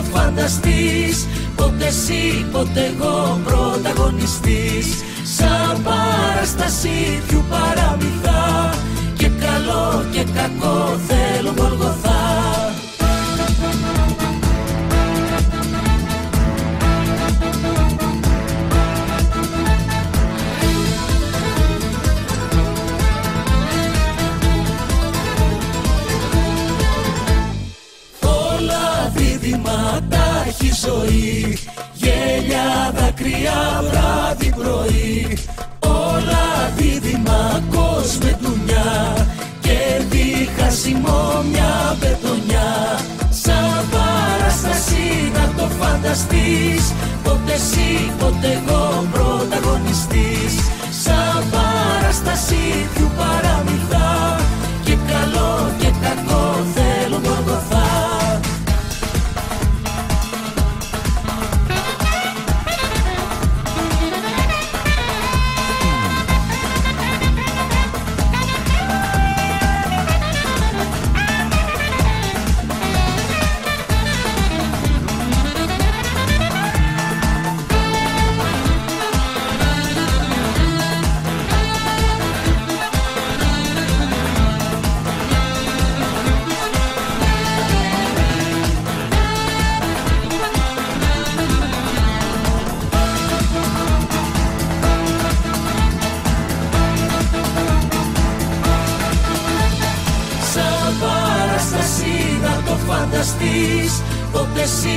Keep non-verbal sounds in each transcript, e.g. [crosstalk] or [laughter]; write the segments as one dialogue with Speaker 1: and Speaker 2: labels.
Speaker 1: το φανταστείς Ποτέ εσύ, ποτέ εγώ πρωταγωνιστής Σαν παράσταση ποιου παραμυθά Και καλό και κακό θέλω γοργοθά ζωή. Γέλια, δάκρυα, βράδυ, πρωί. Όλα δίδυμα κόσμε ντουνιά Και διχασιμό μια μπετονιά. Σαν παράσταση να το φανταστείς. Ποτέ εσύ, ποτέ εγώ πρωταγωνιστής. Σαν παράσταση ποιου παραμυθά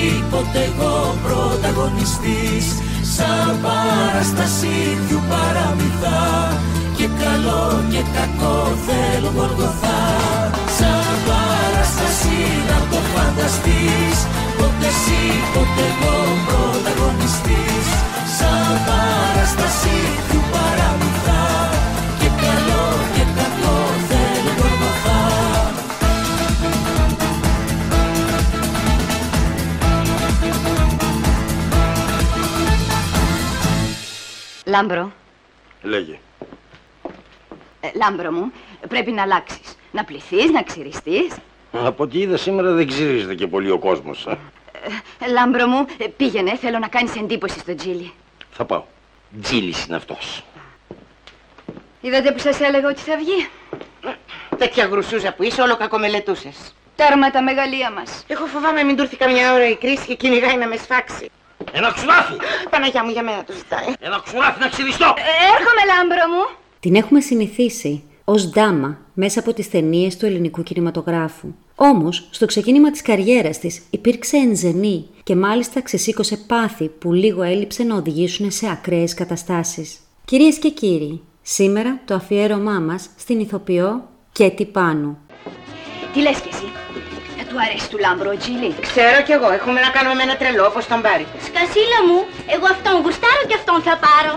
Speaker 1: Ποτέ εσύ, ποτέ εγώ πρωταγωνιστής Σαν παράσταση ποιου παραμυθά. Και καλό και κακό θέλω γοργοθά. Σαν παράσταση να το φανταστείς Ποτέ εσύ, ποτέ εγώ
Speaker 2: Λάμπρο,
Speaker 3: Λέγε.
Speaker 2: ε, λάμπρο μου, πρέπει να αλλάξεις. Να πλυθείς, να ξυριστείς.
Speaker 3: Από ό,τι είδα σήμερα δεν ξυρίζεται και πολύ ο κόσμος. ε.
Speaker 2: Ε, λάμπρο μου, ε, πήγαινε, θέλω να κάνεις εντύπωση στο Τζίλι.
Speaker 3: Θα πάω. Τζίλης είναι αυτός.
Speaker 2: Είδατε που σας έλεγα ότι θα βγει;
Speaker 4: Τέτοια γρουσούζα που είσαι, όλο κακομελετούσες.
Speaker 2: Τέρμα τα μεγαλεία μας.
Speaker 4: Εγώ φοβάμαι μην του έρθει καμιά ώρα η κρίση και κυνηγάει να με σφάξει.
Speaker 3: Ένα ξουράφι!
Speaker 4: Παναγιά μου για μένα το ζητάει.
Speaker 3: Ένα ξουράφι να ξυριστώ!
Speaker 2: Ε, έρχομαι, λάμπρο μου.
Speaker 5: Την έχουμε συνηθίσει ως ντάμα μέσα από τις ταινίες του ελληνικού κινηματογράφου. Όμως, στο ξεκίνημα της καριέρας της υπήρξε ενζενή και μάλιστα ξεσήκωσε πάθη που λίγο έλειψε να οδηγήσουν σε ακραίες καταστάσεις. Κυρίες και κύριοι, σήμερα το αφιέρωμά μας στην ηθοποιό Κέτι Πάνου.
Speaker 2: Τι λες κι εσύ; Θα του αρέσει του λάμπρο ο Τζίλι.
Speaker 4: Ξέρω κι εγώ, έχουμε να κάνουμε με ένα τρελό όπως τον πάρει.
Speaker 6: Σκασίλα μου, εγώ αυτόν γουστάρω και αυτόν θα πάρω.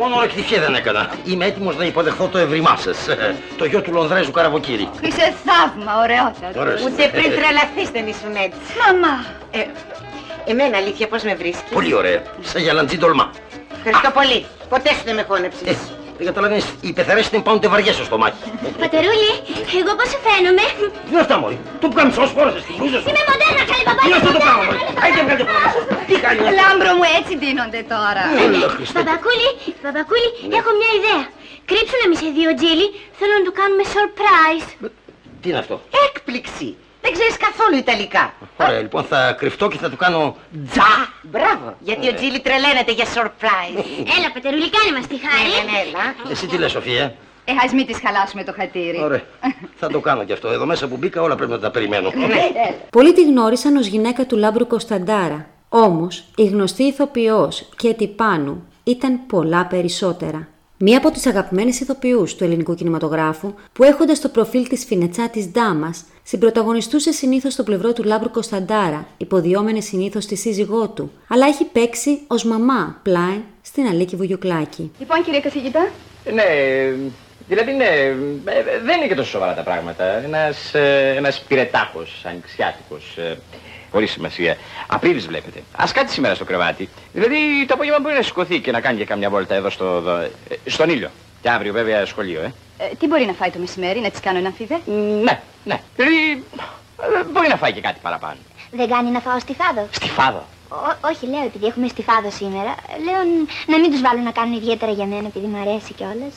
Speaker 3: Μόνο εκτυχία δεν έκανα. Είμαι έτοιμος να υποδεχθώ το ευρημά σα. Το γιο του Λονδρέζου Καραβοκύρη.
Speaker 6: Είσαι θαύμα, ωραιότατο.
Speaker 3: Ωραίος.
Speaker 4: Ούτε πριν τρελαθείς δεν ήσουν έτσι.
Speaker 6: Μαμά.
Speaker 4: Ε, εμένα αλήθεια πώς με βρίσκεις;
Speaker 3: Πολύ ωραία. Σαν γαλαντζή τολμά.
Speaker 4: Ευχαριστώ πολύ. Ποτέ σου δεν με χώνεψες.
Speaker 3: Ε, δεν καταλαβαίνεις, οι πεθαρές την πάνε βαριές στο στομάχι.
Speaker 7: Πατερούλη, εγώ πώς σου φαίνομαι;
Speaker 3: Τι είναι αυτά, Μωρή. Του καμψός φόρεσες την μπλούζα σου.
Speaker 7: Είμαι μοντέρνα, καλέ παπά.
Speaker 3: Τι είναι αυτό το πράγμα, Μωρή. Άιντε, βγάλ' τα από μέσα. Τι κάνει αυτό.
Speaker 6: Λάμπρο μου, έτσι ντύνονται τώρα.
Speaker 3: Έλα, Χριστέ.
Speaker 7: Παπακούλη, παπακούλη, έχω μια ιδέα. Κρύψου να μη σε δει ο Τζίλι. Θέλω να του κάνουμε surprise.
Speaker 3: Τι είναι αυτό;
Speaker 4: Έκπληξη. Δεν ξέρεις καθόλου Ιταλικά.
Speaker 3: Ωραία, λοιπόν θα κρυφτώ και θα του κάνω
Speaker 4: Τζα! Μπράβο. Γιατί ο Τζίλι τρελαίνεται για surprise. [laughs]
Speaker 7: Έλα, Πατερούλη, κάνε μας τη
Speaker 4: Ναι,
Speaker 7: χάρη.
Speaker 4: ναι, ναι, έλα.
Speaker 3: Εσύ τι λες, Σοφία;
Speaker 6: Ε, ας μην της χαλάσουμε το χατήρι.
Speaker 3: Ωραία. θα το κάνω κι αυτό. Εδώ μέσα που μπήκα όλα πρέπει να τα περιμένω.
Speaker 5: Πολλοί τη γνώρισαν ως γυναίκα του Λάμπρου Κωνσταντάρα. Όμως, η γνωστή ηθοποιός Κέτι Πάνου ήταν πολλά περισσότερα. Μία από τις αγαπημένες ηθοποιούς του ελληνικού κινηματογράφου, που έχοντας το προφίλ της φινετσά της Ντάμας, συμπροταγωνιστούσε συνήθως στο πλευρό του Λάμπρου Κωνσταντάρα, υποδιόμενη συνήθως τη σύζυγό του, αλλά έχει παίξει ως μαμά πλάι στην Αλίκη Βουγιουκλάκη.
Speaker 6: Λοιπόν, κύριε καθηγητά,
Speaker 8: Ναι, δηλαδή ναι, ε, δεν είναι και τόσο σοβαρά τα πράγματα. Ένας, ε, ένας πυρετάχος, ανοιξιάτικος, ε, χωρίς σημασία. Απρίλης βλέπετε. Ας κάτσει σήμερα στο κρεβάτι. Δηλαδή το απόγευμα μπορεί να σηκωθεί και να κάνει και καμιά βόλτα εδώ στο, εδώ, ε, στον ήλιο. Και αύριο βέβαια σχολείο, ε.
Speaker 6: ε, τι μπορεί να φάει το μεσημέρι, να της κάνω ένα φίδε;
Speaker 8: Ναι, ναι. Δηλαδή ε, μπορεί να φάει και κάτι παραπάνω.
Speaker 7: Δεν κάνει να φάω στιφάδο;
Speaker 8: Στη φάδο.
Speaker 7: Ό- όχι, λέω, επειδή έχουμε στιφάδο σήμερα. Λέω ν- να μην τους βάλω να κάνουν ιδιαίτερα για μένα, επειδή μου αρέσει κιόλας.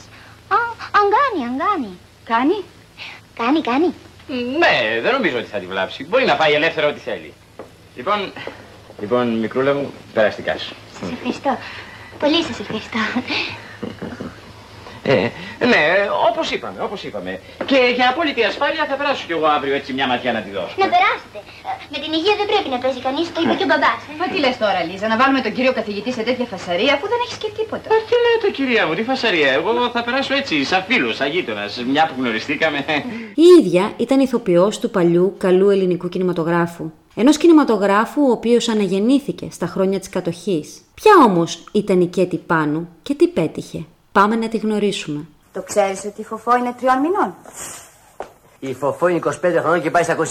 Speaker 7: Α, αν κάνει, αν κάνει.
Speaker 6: Κάνει.
Speaker 7: Κάνει, κάνει.
Speaker 8: Ναι, δεν νομίζω ότι θα τη βλάψει. Μπορεί να φάει ελεύθερα ό,τι θέλει. Λοιπόν, λοιπόν μικρούλα μου, περαστικά σου.
Speaker 7: Σας ευχαριστώ. Πολύ σας ευχαριστώ.
Speaker 8: Ε, ναι, όπως είπαμε, όπως είπαμε. Και για απόλυτη ασφάλεια θα περάσω κι εγώ αύριο έτσι μια ματιά να τη δώσω.
Speaker 7: Να περάσετε. Ε, Με την υγεία δεν πρέπει να παίζει κανείς, το είπε και ο μπαμπάς. ε.
Speaker 6: Μα τι λες τώρα, Λίζα, να βάλουμε τον κύριο καθηγητή σε τέτοια φασαρία αφού δεν έχεις και τίποτα.
Speaker 8: Α, τι λέτε κυρία μου, τι φασαρία. Εγώ θα περάσω έτσι, σαν φίλος, σαν γείτονας, μια που γνωριστήκαμε.
Speaker 5: Η ίδια ήταν ηθοποιός του παλιού καλού ελληνικού κινηματογράφου. Ενός κινηματογράφου ο οποίος αναγεννήθηκε στα χρόνια της κατοχής. Ποια όμως ήταν η Κέτη Πάνου και τι πέτυχε; Πάμε να τη γνωρίσουμε.
Speaker 6: Το ξέρεις ότι η φοφό είναι τριών μηνών.
Speaker 9: Η Φοφό είναι 25 χρονών και πάει στα 26.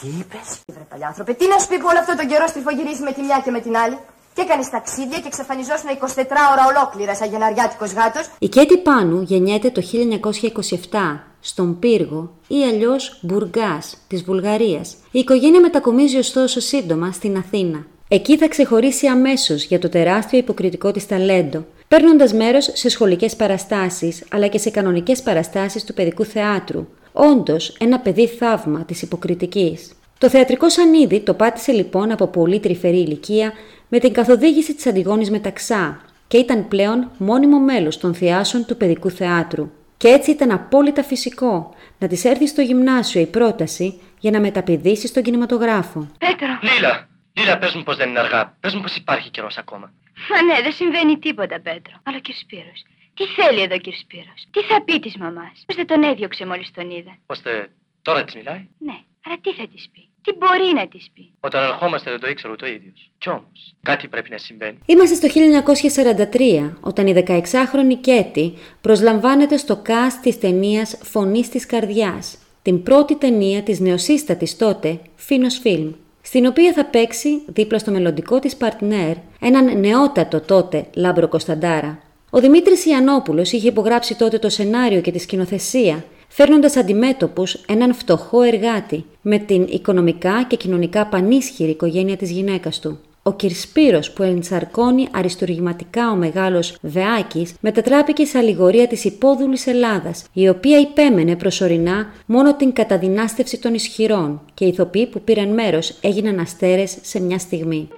Speaker 9: Τι είπες;
Speaker 6: Βρε παλιάνθρωπε, τι να σου πει που όλο αυτό τον καιρό στριφογυρίζει με τη μια και με την άλλη; Και έκανες ταξίδια και εξαφανιζόσουν 24 ώρα ολόκληρα σαν γεναριάτικος γάτος.
Speaker 5: Η Κέτη Πάνου γεννιέται το 1927 στον Πύργο ή αλλιώς Μπουργκάς της Βουλγαρίας. Η οικογένεια μετακομίζει ωστόσο σύντομα στην Αθήνα. Εκεί θα ξεχωρίσει αμέσως για το τεράστιο υποκριτικό της ταλέντο, παίρνοντας μέρος σε σχολικές παραστάσεις αλλά και σε κανονικές παραστάσεις του παιδικού θεάτρου. Όντως ένα παιδί θαύμα της υποκριτικής. Το θεατρικό σανίδι το πάτησε λοιπόν από πολύ τρυφερή ηλικία με την καθοδήγηση της Αντιγόνης Μεταξά και ήταν πλέον μόνιμο μέλος των θεάσεων του παιδικού θεάτρου. Και έτσι ήταν απόλυτα φυσικό να της έρθει στο γυμνάσιο η πρόταση για να μεταπηδήσει στον κινηματογράφο.
Speaker 6: Πέτρο.
Speaker 10: Λίλα, Λίλα, πες μου πως δεν είναι αργά. Πες μου πως υπάρχει καιρός ακόμα.
Speaker 6: Μα ναι, δεν συμβαίνει τίποτα, Πέτρο. Αλλά ο κύριος Σπύρος. Τι θέλει εδώ, κύριος Σπύρος; Τι θα πει της μαμάς; Πώς δεν τον έδιωξε μόλις τον είδε.
Speaker 10: Ώστε τώρα της μιλάει;
Speaker 6: Ναι, αλλά τι θα της πει; Τι μπορεί να της πει;
Speaker 10: Όταν ερχόμαστε δεν το ήξερα ούτε ο ίδιος. Κι όμως, κάτι πρέπει να συμβαίνει.
Speaker 5: Είμαστε στο 1943, όταν η 16χρονη Κέτη προσλαμβάνεται στο cast της ταινίας «Φωνή της καρδιάς», την πρώτη ταινία της νεοσύστατης τότε Φίνος Φιλμ, στην οποία θα παίξει δίπλα στο μελλοντικό της παρτνέρ έναν νεότατο τότε Λάμπρο Κωνσταντάρα. Ο Δημήτρης Ιαννόπουλος είχε υπογράψει τότε το σενάριο και τη σκηνοθεσία, φέρνοντας αντιμέτωπους έναν φτωχό εργάτη με την οικονομικά και κοινωνικά πανίσχυρη οικογένεια της γυναίκας του. Ο Κυρσπύρος που ενσαρκώνει αριστουργηματικά ο μεγάλος Δεάκης μετατράπηκε σε αλληγορία της υπόδουλης Ελλάδας, η οποία υπέμενε προσωρινά μόνο την καταδυνάστευση των ισχυρών και οι ηθοποιοί που πήραν μέρος έγιναν αστέρες σε μια στιγμή.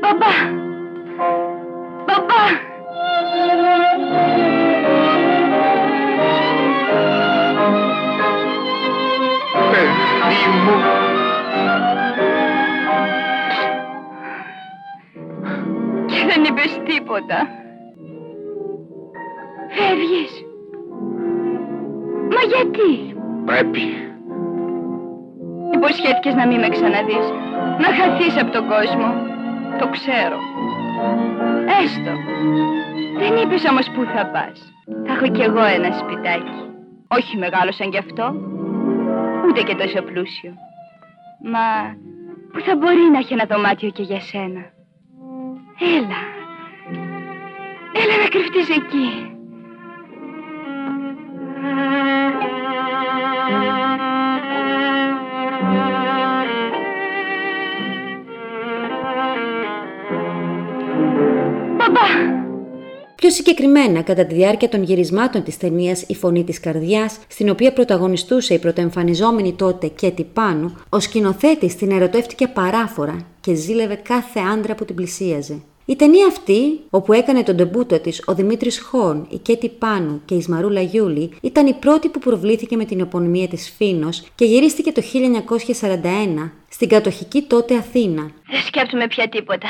Speaker 6: Μπαμπά! Μπαμπά!
Speaker 8: Παιδί μου.
Speaker 6: Δεν είπες τίποτα. Φεύγεις. Μα γιατί;
Speaker 8: Πρέπει.
Speaker 6: Υποσχέθηκες να μην με ξαναδείς. Να χαθείς από τον κόσμο. Το ξέρω. Έστω.
Speaker 11: Δεν είπες όμως πού θα πας. Θα έχω κι εγώ ένα σπιτάκι. Όχι μεγάλο σαν κι αυτό. Ούτε και τόσο πλούσιο. Μα που θα μπορεί να έχει ένα δωμάτιο και για σένα; Έλα. Έλα να κρυφτείς εκεί. Παπά!
Speaker 5: Πιο συγκεκριμένα, κατά τη διάρκεια των γυρισμάτων της ταινίας «Η Φωνή της Καρδιάς», στην οποία πρωταγωνιστούσε η πρωτοεμφανιζόμενη τότε Κέτι Πάνου, ο σκηνοθέτης την ερωτεύτηκε παράφορα και ζήλευε κάθε άντρα που την πλησίαζε. Η ταινία αυτή, όπου έκανε τον τεμπούτο της ο Δημήτρης Χόρν, η Κέτι Πάνου και η Σμαρούλα Γιούλη, ήταν η πρώτη που προβλήθηκε με την επωνυμία της Φίνος και γυρίστηκε το 1941 στην κατοχική τότε Αθήνα.
Speaker 11: Δεν σκέφτομαι πια τίποτα.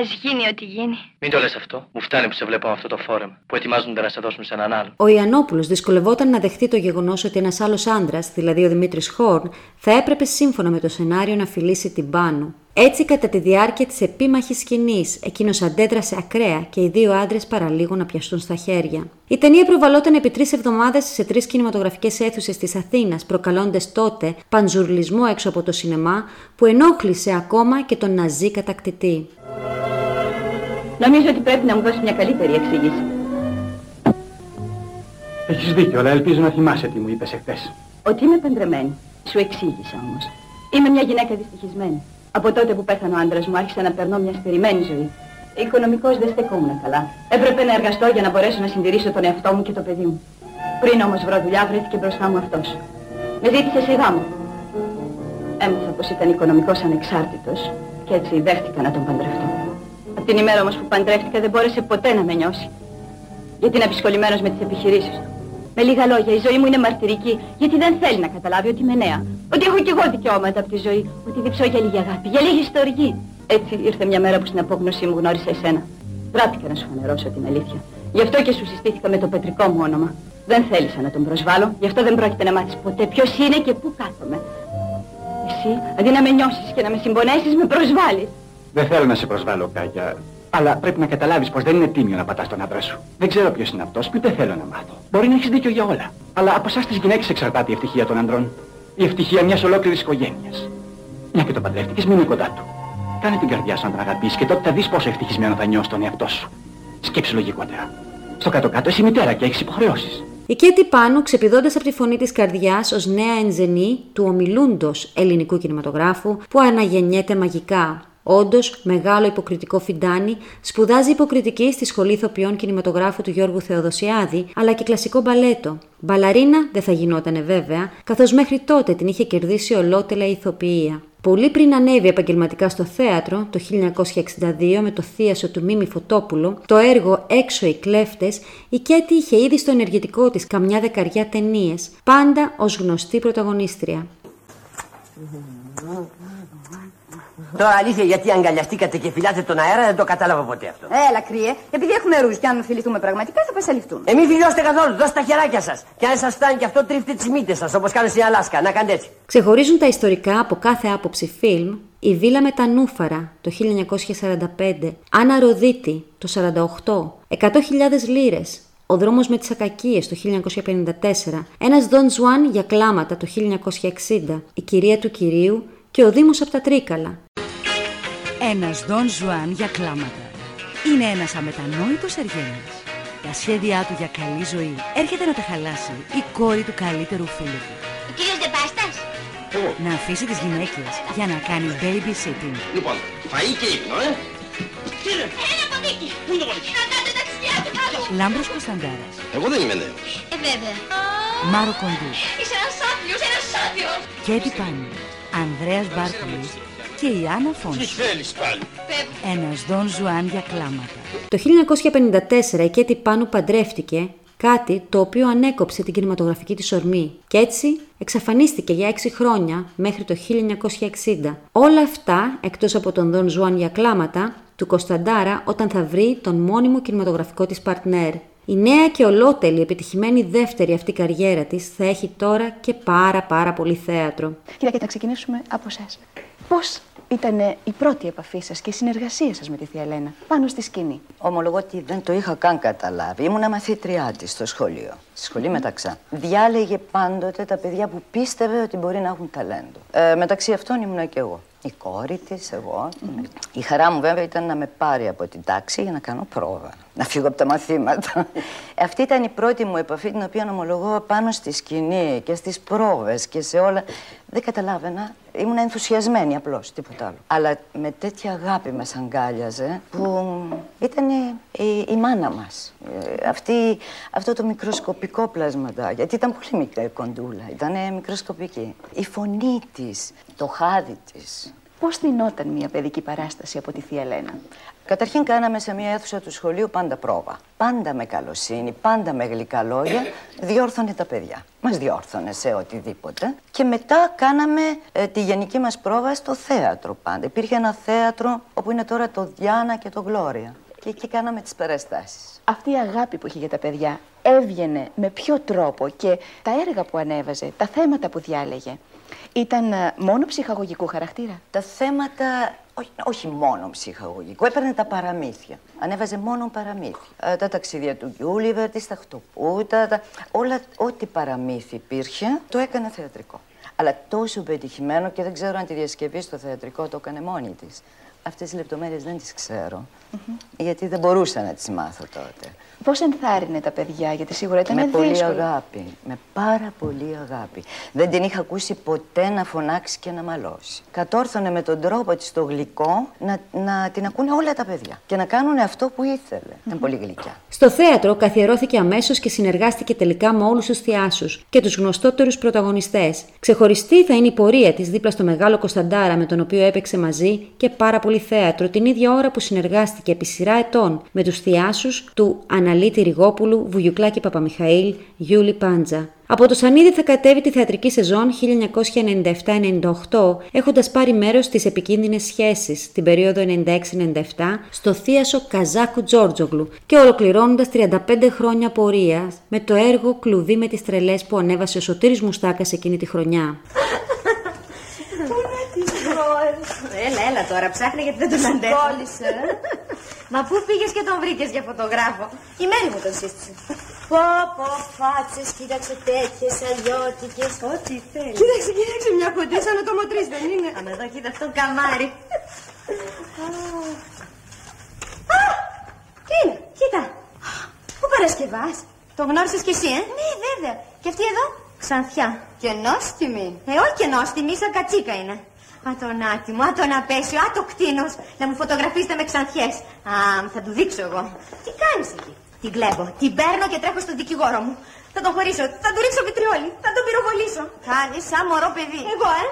Speaker 11: Ας γίνει ό,τι γίνει.
Speaker 10: Μην το λες αυτό. Μου φτάνει που σε βλέπω με αυτό το φόρεμα που ετοιμάζονται να σε δώσουν σε έναν άλλο.
Speaker 5: Ο Ιαννόπουλος δυσκολευόταν να δεχτεί το γεγονός ότι ένας άλλος άντρας, δηλαδή ο Δημήτρης Χόρν, θα έπρεπε σύμφωνα με το σενάριο να φιλήσει την Πάνου. Έτσι, κατά τη διάρκεια της επίμαχης σκηνής, εκείνος αντέδρασε ακραία και οι δύο άντρες παραλίγο να πιαστούν στα χέρια. Η ταινία προβαλόταν επί τρεις εβδομάδες σε τρεις κινηματογραφικές αίθουσες της Αθήνας, προκαλώντας τότε παντζουρλισμό έξω από το σινεμά που ενόχλησε ακόμα και τον ναζί κατακτητή.
Speaker 12: Νομίζω ότι πρέπει να μου δώσει μια καλύτερη εξήγηση.
Speaker 13: Έχεις δίκιο, αλλά ελπίζω να θυμάσαι τι μου είπες εχθές.
Speaker 12: Ότι είμαι παντρεμένη. Σου εξήγησα όμως. Είμαι μια γυναίκα δυστυχισμένη. Από τότε που πέθανε ο άντρας μου άρχισα να περνώ μια στερημένη ζωή. Οικονομικώς δεν στεκόμουν καλά. Έπρεπε να εργαστώ για να μπορέσω να συντηρήσω τον εαυτό μου και το παιδί μου. Πριν όμως βρω δουλειά βρέθηκε μπροστά μου αυτός. Με ζήτησε σε γάμο. Έμαθα πως ήταν οικονομικός ανεξάρτητος και έτσι δέχτηκα να τον παντρευτώ. Από την ημέρα όμως που παντρεύτηκα δεν μπόρεσε ποτέ να με νιώσει. Γιατί είναι απεισχολημένος με τις επιχειρήσεις του. Με λίγα λόγια, η ζωή μου είναι μαρτυρική, γιατί δεν θέλει να καταλάβει ότι είμαι νέα. Ότι έχω κι εγώ δικαιώματα από τη ζωή. Ότι διψώ για λίγη αγάπη, για λίγη στοργή. Έτσι ήρθε μια μέρα που στην απόγνωσή μου γνώρισα εσένα. Βράτηκα να σου φανερώσω την αλήθεια. Γι' αυτό και σου συστήθηκα με το πετρικό μου όνομα. Δεν θέλησα να τον προσβάλλω, γι' αυτό δεν πρόκειται να μάθεις ποτέ ποιος είναι και πού κάθομαι. Εσύ, αντί να με νιώσεις και να με συμπονέσεις, με προσβάλλεις.
Speaker 13: Δεν θέλω να σε προσβάλλω, Κάγια, αλλά πρέπει να καταλάβεις πως δεν είναι τίμιο να πατάς τον άντρα σου. Δεν ξέρω ποιος είναι αυτός και ούτε θέλω να μάθω. Μπορεί να έχεις δίκιο για όλα. Αλλά από εσάς τις γυναίκες εξαρτάται η ευτυχία των ανδρών. Η ευτυχία μιας ολόκληρης οικογένειας. Μια και το παντρεύτηκες, μείνει κοντά του. Κάνε την καρδιά σου να τον αγαπήσεις και τότε θα δεις πόσο ευτυχισμένο θα νιώσεις τον εαυτό σου. Σκέψου λογικότερα. Στο κάτω-κάτω είσαι μητέρα και έχεις υποχρεώσεις.
Speaker 5: Η Κέτι Πάνου, ξεπηδώντας από τη φωνή της καρδιάς ως νέα ενζενή του ομιλούντος ελληνικού κινηματογράφου που αναγεννιέται μαγικά, Όντως, μεγάλο υποκριτικό φιντάνι, σπουδάζει υποκριτική στη Σχολή Ηθοποιών Κινηματογράφου του Γιώργου Θεοδοσιάδη, αλλά και κλασικό μπαλέτο. Μπαλαρίνα δεν θα γινότανε βέβαια, καθώς μέχρι τότε την είχε κερδίσει ολότελα η ηθοποιία. Πολύ πριν ανέβει επαγγελματικά στο θέατρο, το 1962 με το θίασο του Μίμη Φωτόπουλο, το έργο «Έξω οι κλέφτες», η Κέτη είχε ήδη στο ενεργητικό της καμιά δεκαριά ταινίες, πάντα ως γνωστή πρωταγωνίστρια.
Speaker 14: Τώρα αλήθεια γιατί αγκαλιαστήκατε και φυλάτε τον αέρα δεν το κατάλαβα ποτέ αυτό.
Speaker 6: Έλα, κρύε. Επειδή έχουμε ρούζ και αν φιληθούμε πραγματικά θα πεσαλιφτούν.
Speaker 14: Ε, μην φιλιώστε καθόλου, δώστε τα χεράκια σας. Και αν σας φτάνει και αυτό, τρίφτε τις μύτες σας όπως κάνουν στην Αλάσκα. Να κάνετε έτσι.
Speaker 5: Ξεχωρίζουν τα ιστορικά από κάθε άποψη φιλμ η Βίλα με τα Νούφαρα το 1945, Άννα Ροδίτη το 48, 100.000 λίρες, ο δρόμος με τις ακακίες το 1954, ένας Δον Ζουάν για κλάματα το 1960, η κυρία του κυρίου και ο Δήμος από τα Τρίκαλα
Speaker 15: ένας Δον Ζουάν για κλάματα. Είναι ένας αμετανόητος εργένας. Τα σχέδιά του για καλή ζωή έρχεται να τα χαλάσει η κόρη του καλύτερου φίλου του.
Speaker 7: Ο κύριος Δεπάστας.
Speaker 15: Να αφήσει τις γυναίκες για να κάνει babysitting.
Speaker 3: Λοιπόν, φαΐ και ύπνο, ε.
Speaker 7: Κύριε. Ένα ποδίκι. Πού είναι το ποδίκι; Να κάνετε τα ξυλιά του κάτω.
Speaker 15: Λάμπρος Κωνσταντάρας.
Speaker 3: Εγώ δεν είμαι νέος.
Speaker 7: Ε, βέβαια.
Speaker 15: Μάρω Κοντού.
Speaker 7: Είσαι ένας άδειος, ένας άδειος.
Speaker 15: Κέτι Πάνου. Ανδρέας Μπάρκουλης και η Άννα Φόνσου.
Speaker 3: Τι θέλεις πάλι;
Speaker 15: Ένας Δον Ζουάν για κλάματα.
Speaker 5: Το 1954 η Κέτι Πάνου παντρεύτηκε κάτι το οποίο ανέκοψε την κινηματογραφική της ορμή και έτσι εξαφανίστηκε για 6 χρόνια μέχρι το 1960. Όλα αυτά, εκτός από τον Δον Ζουάν για κλάματα, του Κωνσταντάρα όταν θα βρει τον μόνιμο κινηματογραφικό της παρτνέρ. Η νέα και ολότελα επιτυχημένη δεύτερη αυτή καριέρα της θα έχει τώρα και πάρα πάρα πολύ θέατρο.
Speaker 6: Κοίτα και θα ξεκινήσουμε από εσάς. Πώς
Speaker 12: ήταν η πρώτη επαφή σας και η συνεργασία σας με τη Θεία Ελένα πάνω στη σκηνή.
Speaker 16: Ομολογώ ότι δεν το είχα καν καταλάβει. Ήμουνα μαθήτριά της στο σχολείο. Στη σχολή μεταξά. Διάλεγε πάντοτε τα παιδιά που πίστευε ότι μπορεί να έχουν ταλέντο. Ε, μεταξύ αυτών ήμουνα και εγώ. Η κόρη της, εγώ. Η χαρά μου βέβαια ήταν να με πάρει από την τάξη για να κάνω πρόβα. Να φύγω από τα μαθήματα. Αυτή ήταν η πρώτη μου επαφή, την οποία ομολογώ πάνω στη σκηνή και στις πρόβες και σε όλα. Δεν καταλάβαινα. Ήμουν ενθουσιασμένη απλώς, τίποτα άλλο. Αλλά με τέτοια αγάπη μας αγκάλιαζε που ήταν η, η μάνα μας. αυτή, αυτό το μικροσκοπικό πλασματάκι. Γιατί ήταν πολύ μικρή κοντούλα. Ήταν μικροσκοπική. Η φωνή της, το χάδι της.
Speaker 12: Πώς δινόταν μια παιδική παράσταση από τη Θεία Ελένα;
Speaker 16: Καταρχήν κάναμε σε μια αίθουσα του σχολείου πάντα πρόβα. Πάντα με καλοσύνη, πάντα με γλυκά λόγια, διόρθωνε τα παιδιά. Μας διόρθωνε σε οτιδήποτε. Και μετά κάναμε ε, τη γενική μας πρόβα στο θέατρο πάντα. Υπήρχε ένα θέατρο όπου είναι τώρα το Διάνα και το Γλώρια. Και εκεί κάναμε τις παραστάσεις.
Speaker 12: Αυτή η αγάπη που είχε για τα παιδιά έβγαινε με ποιο τρόπο και τα έργα που ανέβαζε, τα θέματα που διάλεγε. Ήταν ε, μόνο ψυχαγωγικού χαρακτήρα;
Speaker 16: Τα θέματα, όχι, όχι μόνο ψυχαγωγικού, έπαιρνε τα παραμύθια. Ανέβαζε μόνο παραμύθια. Ε, τα ταξίδια του Γκιούλιβερ, της Σταχτοπούτα, τα... όλα, ό,τι παραμύθι υπήρχε, το έκανε θεατρικό. Αλλά τόσο πετυχημένο και δεν ξέρω αν τη διασκευή στο θεατρικό το έκανε μόνη της. Αυτές τις λεπτομέρειες δεν τις ξέρω, γιατί δεν μπορούσα να τις μάθω τότε.
Speaker 12: Πώς ενθάρρυνε τα παιδιά, γιατί σίγουρα ήταν
Speaker 16: Με
Speaker 12: δύσκολο.
Speaker 16: πολύ αγάπη, με πάρα πολύ αγάπη. Δεν την είχα ακούσει ποτέ να φωνάξει και να μαλώσει. Κατόρθωνε με τον τρόπο της το γλυκό να, να την ακούνε όλα τα παιδιά και να κάνουν αυτό που ήθελε. Ήταν πολύ γλυκιά.
Speaker 5: Στο θέατρο καθιερώθηκε αμέσως και συνεργάστηκε τελικά με όλους τους θειάσου και τους γνωστότερους πρωταγωνιστές. Ξεχωριστή θα είναι η πορεία της δίπλα στο μεγάλο Κωνσταντάρα με τον οποίο έπαιξε μαζί και πάρα πολύ θέατρο την ίδια ώρα που συνεργάστηκε επί σειρά ετών με τους θειάσου του Αναλίτη Ριγόπουλου, Βουγιουκλάκη Παπαμιχαήλ, Γιούλη Πάντζα. Από το Σανίδι θα κατέβει τη θεατρική σεζόν 1997-98, έχοντας πάρει μέρος στις επικίνδυνες σχέσεις την περίοδο 96-97 στο θίασο Καζάκου Τζόρτζογλου και ολοκληρώνοντας 35 χρόνια πορείας με το έργο «Κλουδί με τις τρελές» που ανέβασε ο Σωτήρης Μουστάκας εκείνη τη χρονιά.
Speaker 2: Έλα, έλα τώρα, ψάχνει γιατί δεν τον αντέχω.
Speaker 6: Κόλλησε.
Speaker 2: Μα πού πήγε και τον βρήκες για φωτογράφο; Η Μέρη μου τον σύστησε.
Speaker 6: Πω, πω, φάτσες, κοίταξε τέτοιες, αλλιώτικες.
Speaker 2: Ό,τι θέλεις.
Speaker 6: Κοίταξε, κοίταξε, μια κοντή σαν να το μοτρείς, δεν είναι.
Speaker 2: Αν εδώ κοίτα αυτό καμάρι.
Speaker 6: Α, τι είναι, κοίτα.
Speaker 2: Πού παρασκευάς; Το γνώρισες κι εσύ, ε;
Speaker 6: Ναι, βέβαια. Και αυτή εδώ,
Speaker 2: Ξανθιά.
Speaker 6: και νόστιμη.
Speaker 2: Ε, όχι και νόστιμη, σαν κατσίκα είναι. Α, τον άτιμο, α, τον απέσιο, α, το κτίνος. Να μου φωτογραφίσετε με ξανθιές. Α, θα του δείξω εγώ. Τι κάνεις εκεί; Την κλέβω, την παίρνω και τρέχω στον δικηγόρο μου. Θα τον χωρίσω, θα του ρίξω βιτριόλι, θα τον πυροβολήσω.
Speaker 6: Κάνεις σαν μωρό παιδί.
Speaker 2: Εγώ, ε.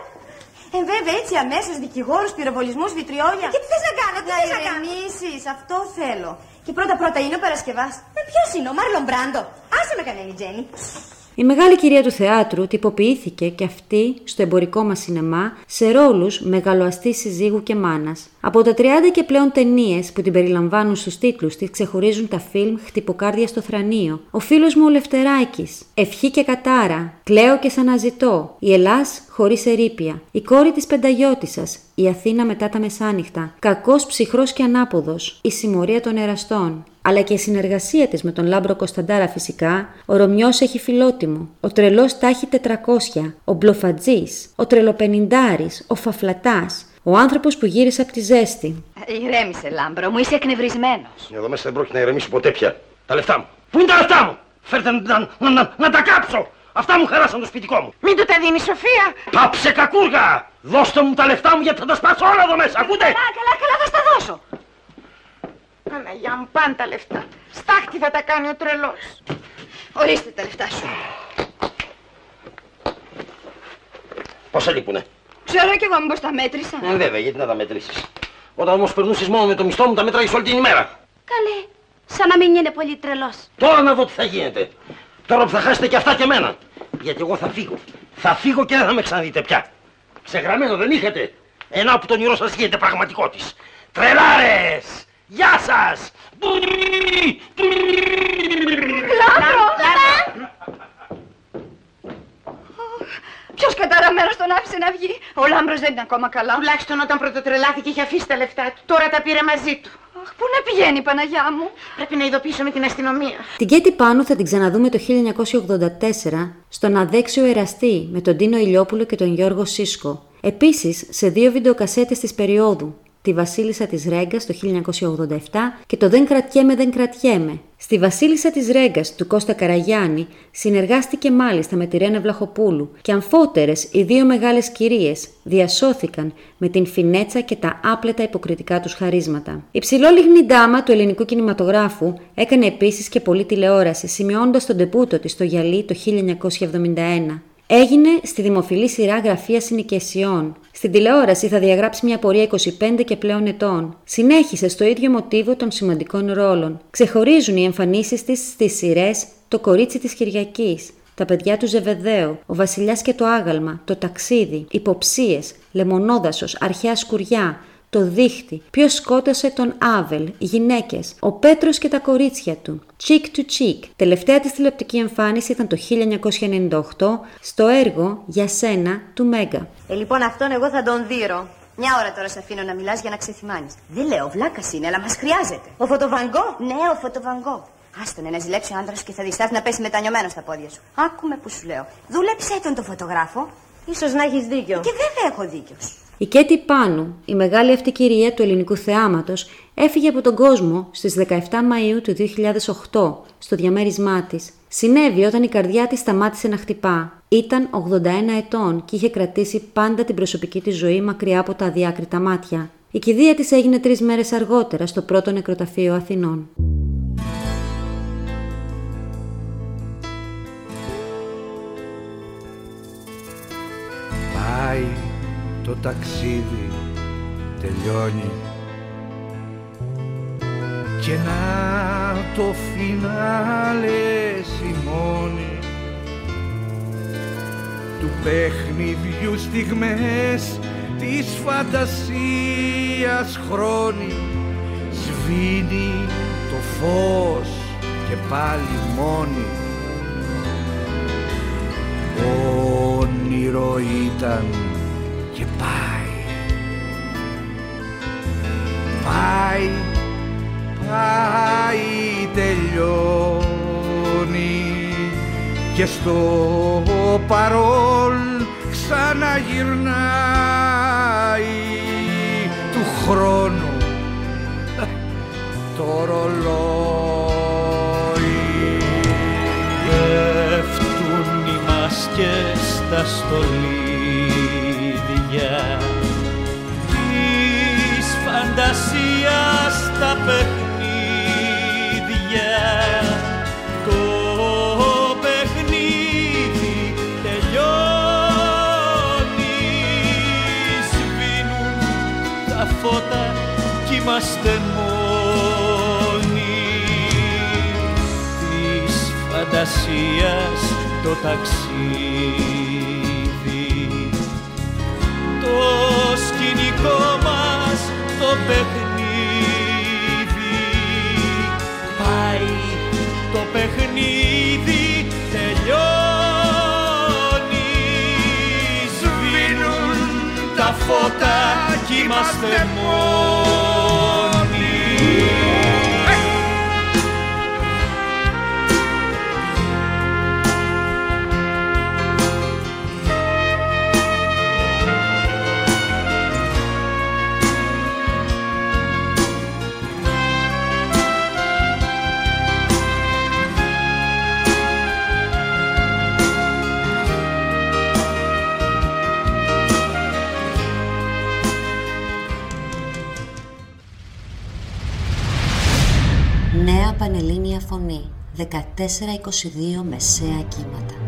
Speaker 2: Ε, βέβαια, έτσι αμέσως δικηγόρους, πυροβολισμούς, βιτριόλια. Και τι θες να κάνω, τι
Speaker 6: Να
Speaker 2: θες να κάνω;
Speaker 6: ηρεμήσεις, αυτό θέλω.
Speaker 2: Και πρώτα πρώτα είναι ο Παρασκευάς. Ε, ποιος είναι, ο Μάρλον Μπράντο. Άσε με κανένα, Τζένι.
Speaker 5: Η μεγάλη κυρία του θεάτρου τυποποιήθηκε και αυτή στο εμπορικό μας σινεμά σε ρόλους μεγαλοαστής συζύγου και μάνας. Από τα 30 και πλέον ταινίες που την περιλαμβάνουν στους τίτλους της ξεχωρίζουν τα φιλμ «Χτυποκάρδια στο θρανίο», «Ο φίλος μου ο Λευτεράκης», «Ευχή και κατάρα», «Κλαίω και σ' αναζητώ», «Η Ελλάς χωρίς ερείπια», «Η κόρη της πενταγιώτισσας», «Η Αθήνα μετά τα μεσάνυχτα», «Κακός ψυχρός και ανάποδος», «Η συμμορία των εραστών», αλλά και η συνεργασία της με τον Λάμπρο Κωνσταντάρα φυσικά, ο Ρωμιός έχει φιλότιμο, ο Τρελός τα έχει 400, ο Μπλοφατζής, ο Τρελοπενιντάρης, ο Φαφλατάς, ο άνθρωπος που γύρισε από τη ζέστη.
Speaker 2: Ηρέμησε, Λάμπρο μου, είσαι εκνευρισμένος.
Speaker 3: Εδώ μέσα δεν πρόκειται να ηρεμήσει ποτέ πια. Τα λεφτά μου. Πού είναι τα λεφτά μου; Φέρτε να, να, να, να τα κάψω. Αυτά μου χαλάσαν το σπιτικό μου.
Speaker 4: Μην του τα δίνεις, Σοφία.
Speaker 3: Πάψε κακούργα. Δώστε μου τα λεφτά μου γιατί θα τα σπάσω όλα εδώ μέσα. Ακούτε;
Speaker 4: Καλά, καλά, καλά, θα στα δώσω. Παναγιά μου, πάνε τα λεφτά. Στάχτη θα τα κάνει ο τρελός.
Speaker 2: Ορίστε τα λεφτά σου.
Speaker 3: Πόσα λείπουνε;
Speaker 2: Ξέρω κι εγώ μήπως τα μέτρησα.
Speaker 3: Ε, βέβαια, γιατί να τα μετρήσεις. Όταν όμως περνούσες μόνο με το μισθό μου, τα μέτραγες όλη την ημέρα.
Speaker 7: Καλέ, σαν να μην είναι πολύ τρελός.
Speaker 3: Τώρα να δω τι θα γίνεται. Τώρα που θα χάσετε και αυτά και εμένα. Γιατί εγώ θα φύγω. Θα φύγω και δεν θα με ξαναδείτε πια. Ξεγραμμένο δεν είχατε. Ένα που το όνειρό σας γίνεται πραγματικότης. Τρελάρες! Γεια σας!
Speaker 4: Ποιος καταραμένος τον άφησε να βγει; Ο Λάμπρος δεν είναι ακόμα καλά.
Speaker 6: Τουλάχιστον όταν πρωτοτρελάθηκε είχε αφήσει τα λεφτά του. Τώρα τα πήρε μαζί του.
Speaker 4: Αχ, πού να πηγαίνει η Παναγιά μου;
Speaker 6: Πρέπει να ειδοποιήσουμε την αστυνομία.
Speaker 5: Την Κέτη Πάνου θα την ξαναδούμε το 1984 στον Αδέξιο Εραστή με τον Τίνο Ηλιόπουλο και τον Γιώργο Σίσκο. Επίσης σε δύο βιντεοκασέτες της περίοδου τη Βασίλισσα της Ρέγκας το 1987 και το «Δεν κρατιέμαι, δεν κρατιέμαι». Στη Βασίλισσα της Ρέγκας του Κώστα Καραγιάννη συνεργάστηκε μάλιστα με τη Ρένα Βλαχοπούλου και αμφότερες οι δύο μεγάλες κυρίες διασώθηκαν με την φινέτσα και τα άπλετα υποκριτικά τους χαρίσματα. Η ψηλόλιγνη ντάμα του ελληνικού κινηματογράφου έκανε επίσης και πολλή τηλεόραση σημειώνοντας τον τεπούτο της στο Γυαλί το 1971. Έγινε στη δημοφιλή σειρά Γραφεία Συνοικεσιών. Στην τηλεόραση θα διαγράψει μια πορεία 25 και πλέον ετών. Συνέχισε στο ίδιο μοτίβο των σημαντικών ρόλων. Ξεχωρίζουν οι εμφανίσεις της στις σειρές Το κορίτσι της Κυριακής, τα παιδιά του Ζεβεδαίου, ο Βασιλιάς και το Άγαλμα, το ταξίδι, υποψίες, λεμονόδασος, αρχαία σκουριά, το δίχτυ, ποιος σκότωσε τον Άβελ, οι γυναίκες, ο Πέτρος και τα κορίτσια του, Cheek to Cheek. Τελευταία της τηλεοπτική εμφάνιση ήταν το 1998 στο έργο Για σένα του Μέγκα.
Speaker 2: Ε, λοιπόν, αυτόν εγώ θα τον δείρω. Μια ώρα τώρα σε αφήνω να μιλάς για να ξεθυμάνεις. Δεν λέω, βλάκας είναι, αλλά μας χρειάζεται. Ο φωτοβανγκό; Ναι, ο φωτοβανγκό. Άστον να ζηλέψει ο άντρας και θα διστάσει να πέσει μετανιωμένος στα πόδια σου. Άκουμε που σου λέω. Δούλεψε τον το φωτογράφο. σω να έχεις δίκιο. Και βέβαια έχω δίκιος.
Speaker 5: Η Κέτη Πάνου, η μεγάλη αυτή κυρία του ελληνικού θεάματος, έφυγε από τον κόσμο στις 17 Μαΐου του 2008 στο διαμέρισμά της. Συνέβη όταν η καρδιά της σταμάτησε να χτυπά. Ήταν 81 ετών και είχε κρατήσει πάντα την προσωπική της ζωή μακριά από τα αδιάκριτα μάτια. Η κηδεία της έγινε τρεις μέρες αργότερα στο πρώτο νεκροταφείο Αθηνών.
Speaker 17: Πάει το ταξίδι τελειώνει. Και να το φινάλε σημώνει του παιχνιδιού στιγμές της φαντασίας χρόνη. Σβήνει το φως και πάλι μόνη. Όνειρο ήταν και πάει. Πάει πάει τελειώνει. Και στο παρόν ξαναγυρνάει. Του χρόνου το ρολόι.
Speaker 1: Πέφτουν οι μάσκες στα στολίδια της φαντασίας τα παιχνίδια. Το παιχνίδι τελειώνει. Σβήνουν τα φώτα κι είμαστε μόνοι. Της φαντασίας το ταξίδι σκηνικό μας το παιχνίδι. Πάει το παιχνίδι τελειώνει. Σβήνουν τα φώτα κι είμαστε μόνοι
Speaker 5: 14-22 Μεσαία Κύματα